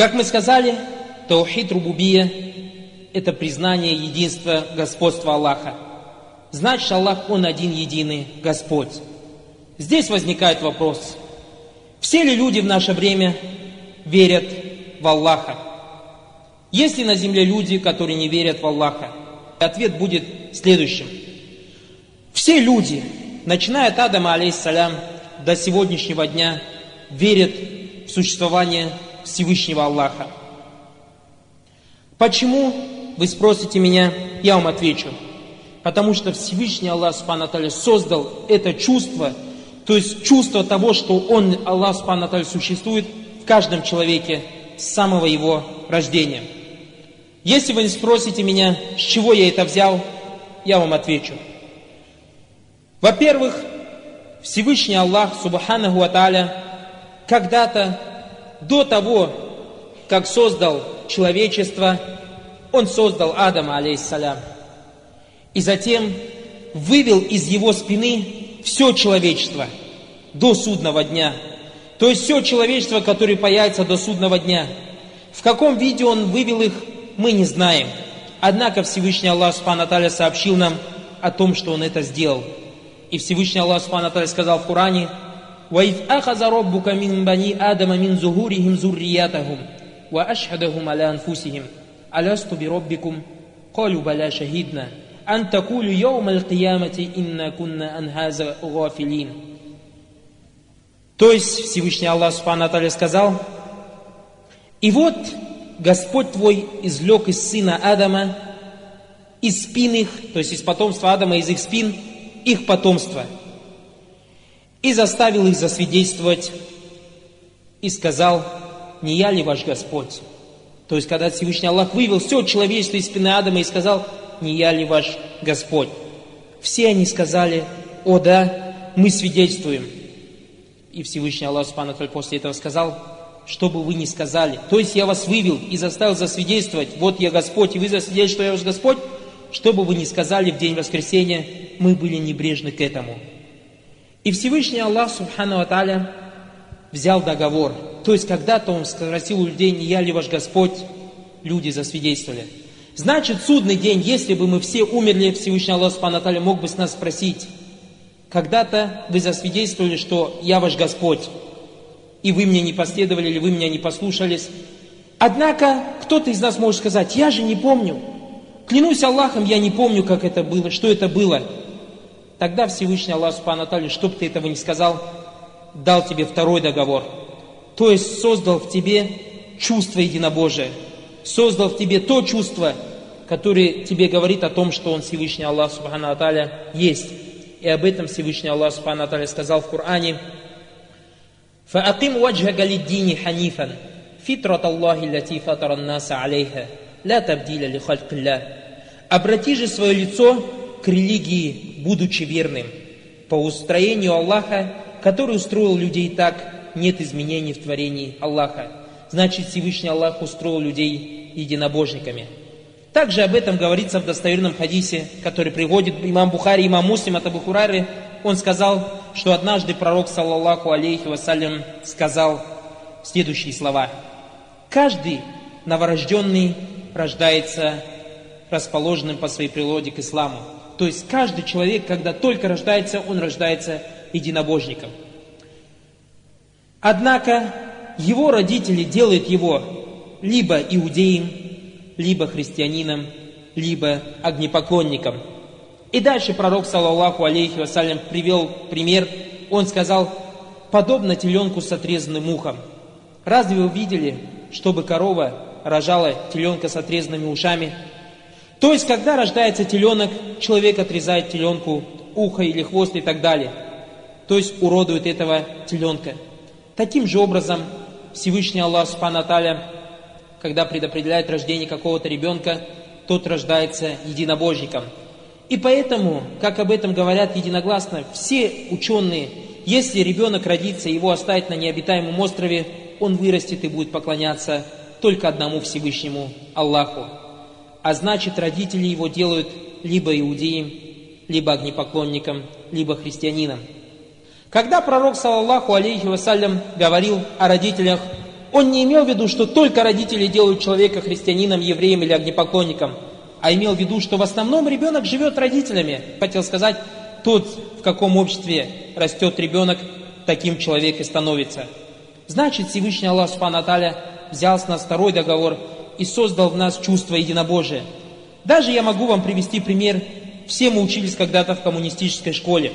Как мы сказали, таухид рубубия – это признание единства господства Аллаха. Значит, Аллах, Он один единый Господь. Здесь возникает вопрос, все ли люди в наше время верят в Аллаха? Есть ли на земле люди, которые не верят в Аллаха? Ответ будет следующим. Все люди, начиная от Адама, алейхиссалям, до сегодняшнего дня, верят в существование Всевышнего Аллаха. Почему, вы спросите меня, я вам отвечу. Потому что Всевышний Аллах Субхану создал это чувство, то есть чувство того, что Он, Аллах Субхану существует в каждом человеке с самого его рождения. Если вы не спросите меня, с чего я это взял, я вам отвечу. Во-первых, Всевышний Аллах, Субханаху Аталя, когда-то, до того, как создал человечество, Он создал Адама, алейхиссалям. И затем вывел из его спины все человечество до судного дня. То есть все человечество, которое появится до судного дня. В каком виде он вывел их, мы не знаем. Однако Всевышний Аллах Субхану сообщил нам о том, что он это сделал. И Всевышний Аллах Субхану сказал в Коране, وَإِذْ أَخَذَ رَبُّكَ مِنْ بَنِي آدَمَ مِنْ زُهُورِهِمْ ذُرِّيَّتَهُمْ وَأَشْهَدَهُمْ عَلَى أَنفُسِهِمْ أَلَسْتُ بِرَبِّكُمْ قَالُوا بَلَى شَهِدْنَا أَنْ تَقُولُوا يَوْمَ الْقِيَامَةِ إِنَّا كُنَّا عَنْ هَذَا غَافِلِينَ То есть Всевышний Аллах Субхану сказал, и вот Господь твой излег из сына Адама, из спин их, то есть из потомства Адама, из их спин, их потомство. и заставил их засвидетельствовать, и сказал, не я ли ваш Господь? То есть, когда Всевышний Аллах вывел все человечество из спины Адама и сказал, не я ли ваш Господь? Все они сказали, о да, мы свидетельствуем. И Всевышний Аллах Субхану после этого сказал, что бы вы ни сказали. То есть я вас вывел и заставил засвидетельствовать, вот я Господь, и вы засвидетельствуете, что я ваш Господь, что бы вы ни сказали в день воскресения, мы были небрежны к этому. И Всевышний Аллах Субхану Аталя взял договор. То есть когда-то он спросил у людей, не я ли ваш Господь, люди засвидетельствовали. Значит, судный день, если бы мы все умерли, Всевышний Аллах Субхану Аталя мог бы с нас спросить, когда-то вы засвидетельствовали, что я ваш Господь, и вы мне не последовали, или вы меня не послушались. Однако, кто-то из нас может сказать, я же не помню. Клянусь Аллахом, я не помню, как это было, что это было. Тогда Всевышний Аллах Субхану Аталию, чтоб ты этого не сказал, дал тебе второй договор. То есть создал в тебе чувство единобожия. Создал в тебе то чувство, которое тебе говорит о том, что Он Всевышний Аллах Субхану Аталя есть. И об этом Всевышний Аллах Субхану Аталя сказал в Коране – فأقم وجهك للدين حنيفا فطرة الله التي فطر الناس عليها لا تبديل لخلق الله Обрати же свое лицо к религии, будучи верным, по устроению Аллаха, который устроил людей так, нет изменений в творении Аллаха. Значит, Всевышний Аллах устроил людей единобожниками. Также об этом говорится в достоверном хадисе, который приводит имам Бухари, имам Муслим от Абу. Он сказал, что однажды пророк, саллаллаху алейхи вассалям, сказал следующие слова. Каждый новорожденный рождается расположенным по своей природе к исламу. То есть каждый человек, когда только рождается, он рождается единобожником. Однако его родители делают его либо иудеем, либо христианином, либо огнепоклонником – и дальше пророк, саллаллаху алейхи вассалям, привел пример. Он сказал, подобно теленку с отрезанным ухом. Разве вы видели, чтобы корова рожала теленка с отрезанными ушами? То есть, когда рождается теленок, человек отрезает теленку ухо или хвост и так далее. То есть, уродует этого теленка. Таким же образом, Всевышний Аллах Субхану когда предопределяет рождение какого-то ребенка, тот рождается единобожником – и поэтому, как об этом говорят единогласно все ученые, если ребенок родится, его оставить на необитаемом острове, он вырастет и будет поклоняться только одному Всевышнему Аллаху. А значит, родители его делают либо иудеем, либо огнепоклонником, либо христианином. Когда пророк, саллаллаху алейхи вассалям, говорил о родителях, Он не имел в виду, что только родители делают человека христианином, евреем или огнепоклонником, а имел в виду, что в основном ребенок живет родителями. Хотел сказать, тот, в каком обществе растет ребенок, таким человек и становится. Значит, Всевышний Аллах Субхану взял с нас второй договор и создал в нас чувство единобожия. Даже я могу вам привести пример. Все мы учились когда-то в коммунистической школе.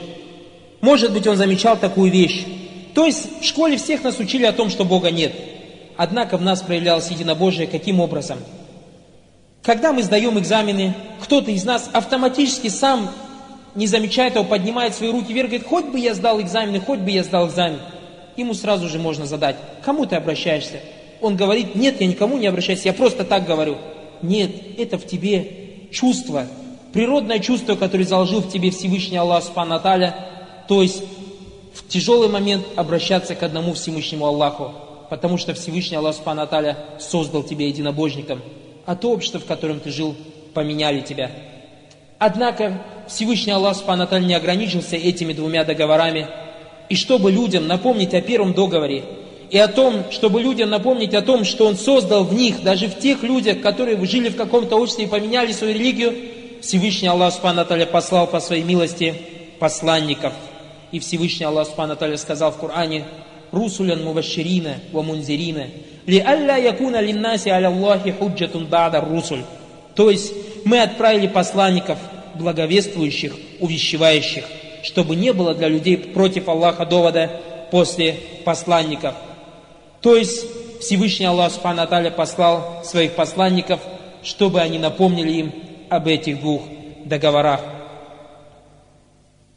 Может быть, он замечал такую вещь. То есть в школе всех нас учили о том, что Бога нет. Однако в нас проявлялось единобожие каким образом? Когда мы сдаем экзамены, кто-то из нас автоматически сам, не замечая этого, поднимает свои руки вверх, говорит, хоть бы я сдал экзамены, хоть бы я сдал экзамен. Ему сразу же можно задать, кому ты обращаешься? Он говорит, нет, я никому не обращаюсь, я просто так говорю. Нет, это в тебе чувство, природное чувство, которое заложил в тебе Всевышний Аллах Субхану то есть в тяжелый момент обращаться к одному Всевышнему Аллаху, потому что Всевышний Аллах Субхану создал тебя единобожником, а то общество, в котором ты жил, поменяли тебя. Однако Всевышний Аллах Субхану не ограничился этими двумя договорами, и чтобы людям напомнить о первом договоре, и о том, чтобы людям напомнить о том, что Он создал в них, даже в тех людях, которые жили в каком-то обществе и поменяли свою религию, Всевышний Аллах Субхану послал по своей милости посланников. И Всевышний Аллах Субхану сказал в Коране, «Русулян муваширина ва мунзирина, ли алля якуна линнаси аля Аллахи худжатун бада русуль». То есть мы отправили посланников, благовествующих, увещевающих, чтобы не было для людей против Аллаха довода после посланников. То есть Всевышний Аллах Субхану послал своих посланников, чтобы они напомнили им об этих двух договорах.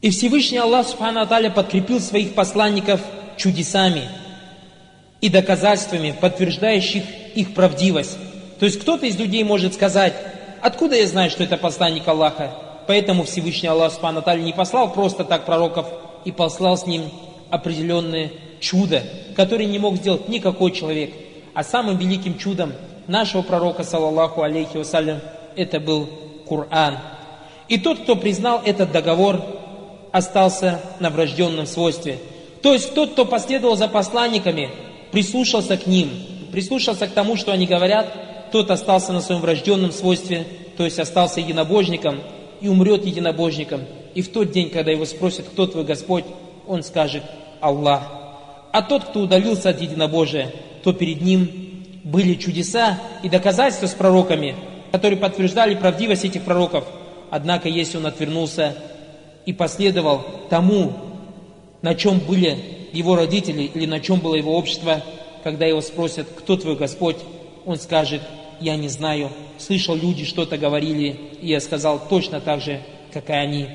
И Всевышний Аллах Субхану подкрепил своих посланников чудесами и доказательствами, подтверждающих их правдивость. То есть кто-то из людей может сказать, откуда я знаю, что это посланник Аллаха? Поэтому Всевышний Аллах Субхану не послал просто так пророков и послал с ним определенное чудо, которое не мог сделать никакой человек. А самым великим чудом нашего пророка, саллаллаху алейхи вассалям, это был Коран. И тот, кто признал этот договор, остался на врожденном свойстве. То есть тот, кто последовал за посланниками, прислушался к ним, прислушался к тому, что они говорят, тот остался на своем врожденном свойстве, то есть остался единобожником и умрет единобожником. И в тот день, когда его спросят, кто твой Господь, он скажет Аллах. А тот, кто удалился от единобожия, то перед ним были чудеса и доказательства с пророками, которые подтверждали правдивость этих пророков. Однако, если он отвернулся и последовал тому, на чем были его родители или на чем было его общество, когда его спросят, кто твой Господь, он скажет, я не знаю, слышал люди что-то говорили, и я сказал точно так же, как и они.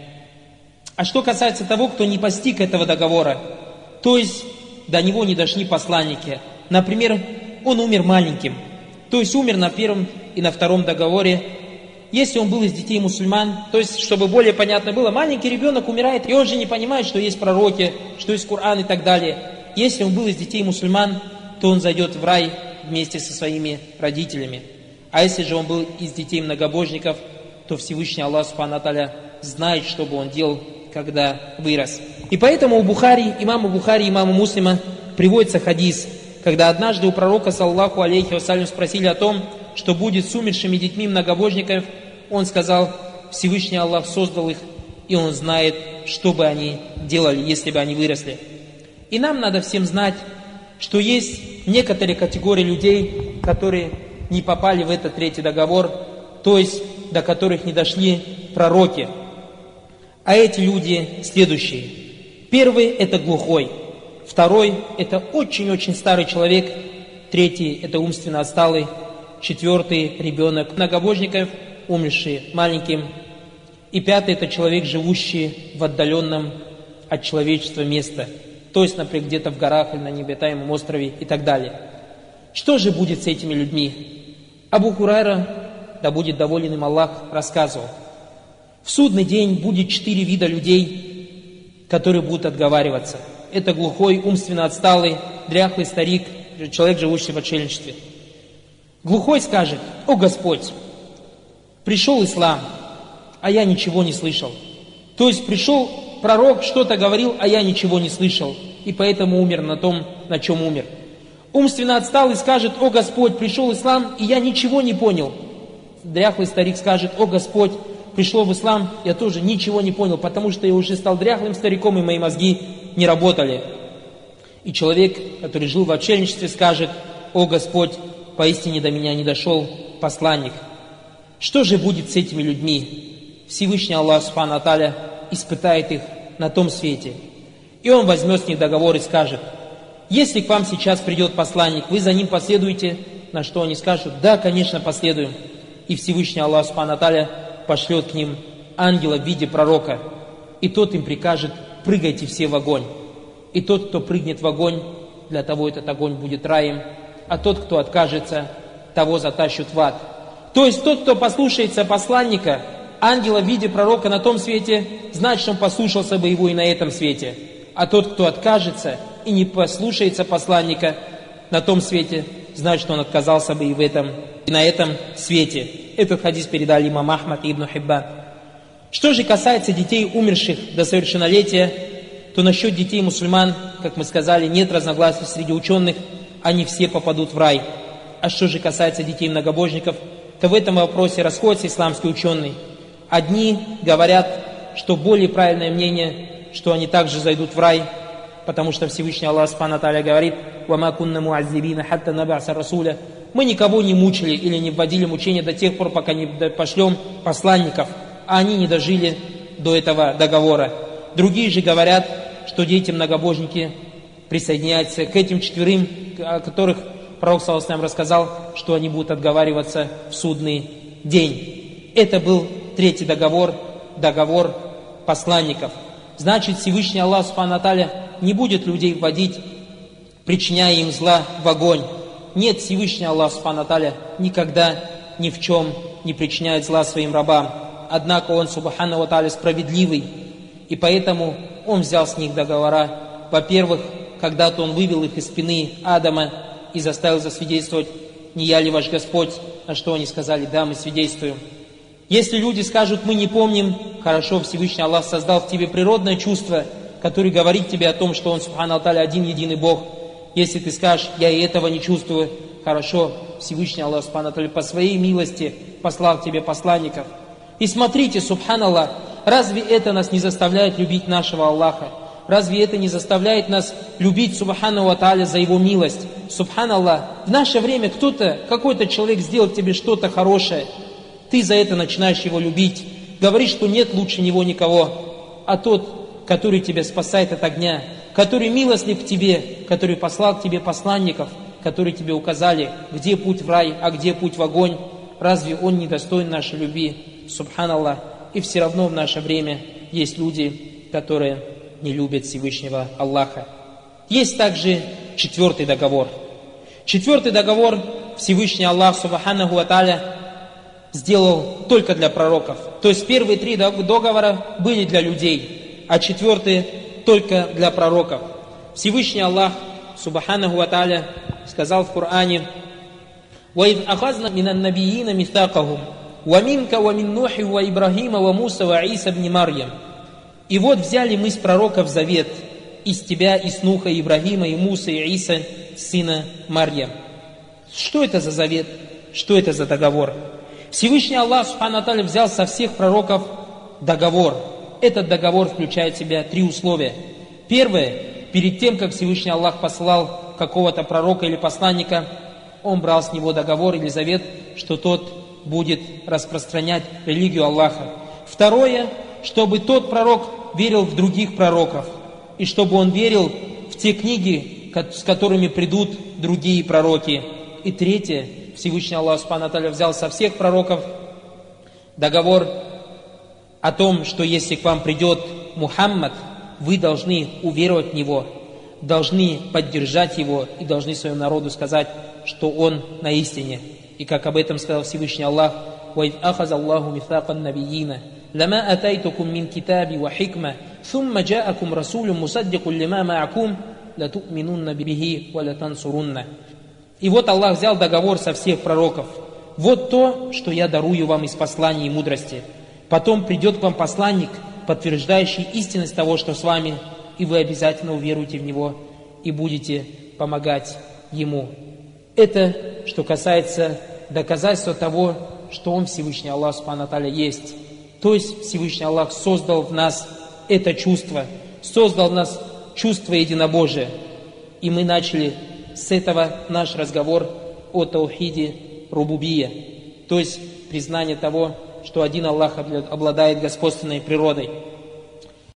А что касается того, кто не постиг этого договора, то есть до него не дошли посланники. Например, он умер маленьким, то есть умер на первом и на втором договоре. Если он был из детей мусульман, то есть, чтобы более понятно было, маленький ребенок умирает, и он же не понимает, что есть пророки, что есть Коран и так далее. Если он был из детей мусульман, то он зайдет в рай вместе со своими родителями. А если же он был из детей многобожников, то Всевышний Аллах Субхану знает, что бы он делал когда вырос. И поэтому у Бухари, имаму Бухари, имаму Муслима приводится хадис, когда однажды у пророка, саллаху алейхи вассалям, спросили о том, что будет с умершими детьми многобожников, он сказал, Всевышний Аллах создал их, и Он знает, что бы они делали, если бы они выросли. И нам надо всем знать, что есть некоторые категории людей, которые не попали в этот третий договор, то есть до которых не дошли пророки – а эти люди следующие. Первый – это глухой. Второй – это очень-очень старый человек. Третий – это умственно отсталый. Четвертый – ребенок многобожников, умерший маленьким. И пятый – это человек, живущий в отдаленном от человечества место. То есть, например, где-то в горах или на необитаемом острове и так далее. Что же будет с этими людьми? Абу Хурайра, да будет доволен им Аллах, рассказывал – в судный день будет четыре вида людей, которые будут отговариваться. Это глухой, умственно отсталый, дряхлый старик, человек, живущий в отшельничестве. Глухой скажет, о Господь, пришел ислам, а я ничего не слышал. То есть пришел пророк, что-то говорил, а я ничего не слышал, и поэтому умер на том, на чем умер. умственно отстал и скажет, «О Господь, пришел ислам, и я ничего не понял». Дряхлый старик скажет, «О Господь, пришло в ислам, я тоже ничего не понял, потому что я уже стал дряхлым стариком, и мои мозги не работали». И человек, который жил в отшельничестве, скажет, «О Господь, поистине до меня не дошел посланник». Что же будет с этими людьми? Всевышний Аллах Субхану Аталя испытает их на том свете. И он возьмет с них договор и скажет, если к вам сейчас придет посланник, вы за ним последуете, на что они скажут, да, конечно, последуем. И Всевышний Аллах Субхану Аталя пошлет к ним ангела в виде пророка, и тот им прикажет, прыгайте все в огонь. И тот, кто прыгнет в огонь, для того этот огонь будет раем, а тот, кто откажется, того затащут в ад. То есть тот, кто послушается посланника, ангела в виде пророка на том свете, значит, он послушался бы его и на этом свете. А тот, кто откажется и не послушается посланника на том свете, значит, он отказался бы и в этом, и на этом свете. Этот хадис передали имам Ахмад и Ибн Хиббан. Что же касается детей, умерших до совершеннолетия, то насчет детей мусульман, как мы сказали, нет разногласий среди ученых, они все попадут в рай. А что же касается детей многобожников, то в этом вопросе расходятся исламские ученые. Одни говорят, что более правильное мнение, что они также зайдут в рай, потому что Всевышний Аллах Субхану говорит, «Вама кунна муаззибина хатта набаса расуля». Мы никого не мучили или не вводили мучения до тех пор, пока не пошлем посланников, а они не дожили до этого договора. Другие же говорят, что дети многобожники присоединяются к этим четверым, о которых пророк Саласлам рассказал, что они будут отговариваться в судный день. Это был третий договор, договор посланников. Значит, Всевышний Аллах Субхану не будет людей вводить, причиняя им зла в огонь. Нет, Всевышний Аллах Субхану никогда ни в чем не причиняет зла своим рабам. Однако Он, Субхану Аталя, справедливый, и поэтому Он взял с них договора. Во-первых, когда-то Он вывел их из спины Адама и заставил засвидетельствовать, не я ли ваш Господь, на что они сказали, да, мы свидетельствуем. Если люди скажут, мы не помним, хорошо, Всевышний Аллах создал в тебе природное чувство, которое говорит тебе о том, что Он, Субхану Алталя, один единый Бог. Если ты скажешь, я и этого не чувствую, хорошо, Всевышний Аллах, Субхану Алталя, по своей милости послал тебе посланников. И смотрите, Субханаллах, разве это нас не заставляет любить нашего Аллаха? Разве это не заставляет нас любить Субхану Аталя за Его милость? Субханаллах, в наше время кто-то, какой-то человек сделал тебе что-то хорошее – ты за это начинаешь его любить. Говоришь, что нет лучше него никого. А тот, который тебя спасает от огня, который милостлив к тебе, который послал к тебе посланников, которые тебе указали, где путь в рай, а где путь в огонь, разве он не достоин нашей любви? Субханаллах. И все равно в наше время есть люди, которые не любят Всевышнего Аллаха. Есть также четвертый договор. Четвертый договор Всевышний Аллах Субханаху Аталя сделал только для пророков. То есть первые три договора были для людей, а четвертый только для пророков. Всевышний Аллах, Субханаху Аталя, сказал в Коране, وَإِذْ أَخَذْنَا مِنَ النَّبِيِّينَ مِثَاقَهُمْ وَمِنْكَ وَمِنْ نُوحِ وَإِبْرَهِيمَ وَمُوسَ وَعِيسَ бни Марьям И вот взяли мы с пророков завет из тебя, из Нуха, Ибрагима, и Муса, и Иса, сына Марьям. Что это за завет? Что это за договор? Всевышний Аллах, Субхану взял со всех пророков договор – этот договор включает в себя три условия. Первое, перед тем, как Всевышний Аллах послал какого-то пророка или посланника, он брал с него договор или завет, что тот будет распространять религию Аллаха. Второе, чтобы тот пророк верил в других пророков, и чтобы он верил в те книги, с которыми придут другие пророки. И третье, Всевышний Аллах Субхану взял со всех пророков договор о том, что если к вам придет Мухаммад, вы должны уверовать в него, должны поддержать его и должны своему народу сказать, что он на истине. И как об этом сказал Всевышний Аллах, وَإِذْ أَخَذَ اللَّهُ مِثَاقَ النَّبِيِّينَ لَمَا أَتَيْتُكُم مِّن كِتَابِ وَحِكْمَةٍ ثُمَّ جَاءَكُمْ رَسُولٌ مُصَدِّقٌ لِمَا مَعَكُمْ لَتُؤْمِنُنَّ بِهِ وَلَتَنْصُرُنَّ и вот Аллах взял договор со всех пророков. Вот то, что я дарую вам из посланий и мудрости. Потом придет к вам посланник, подтверждающий истинность того, что с вами, и вы обязательно уверуете в него и будете помогать Ему. Это, что касается доказательства того, что Он Всевышний Аллах Субхану есть. То есть Всевышний Аллах создал в нас это чувство, создал в нас чувство единобожия. И мы начали с этого наш разговор о Таухиде Рубубия, то есть признание того, что один Аллах обладает господственной природой –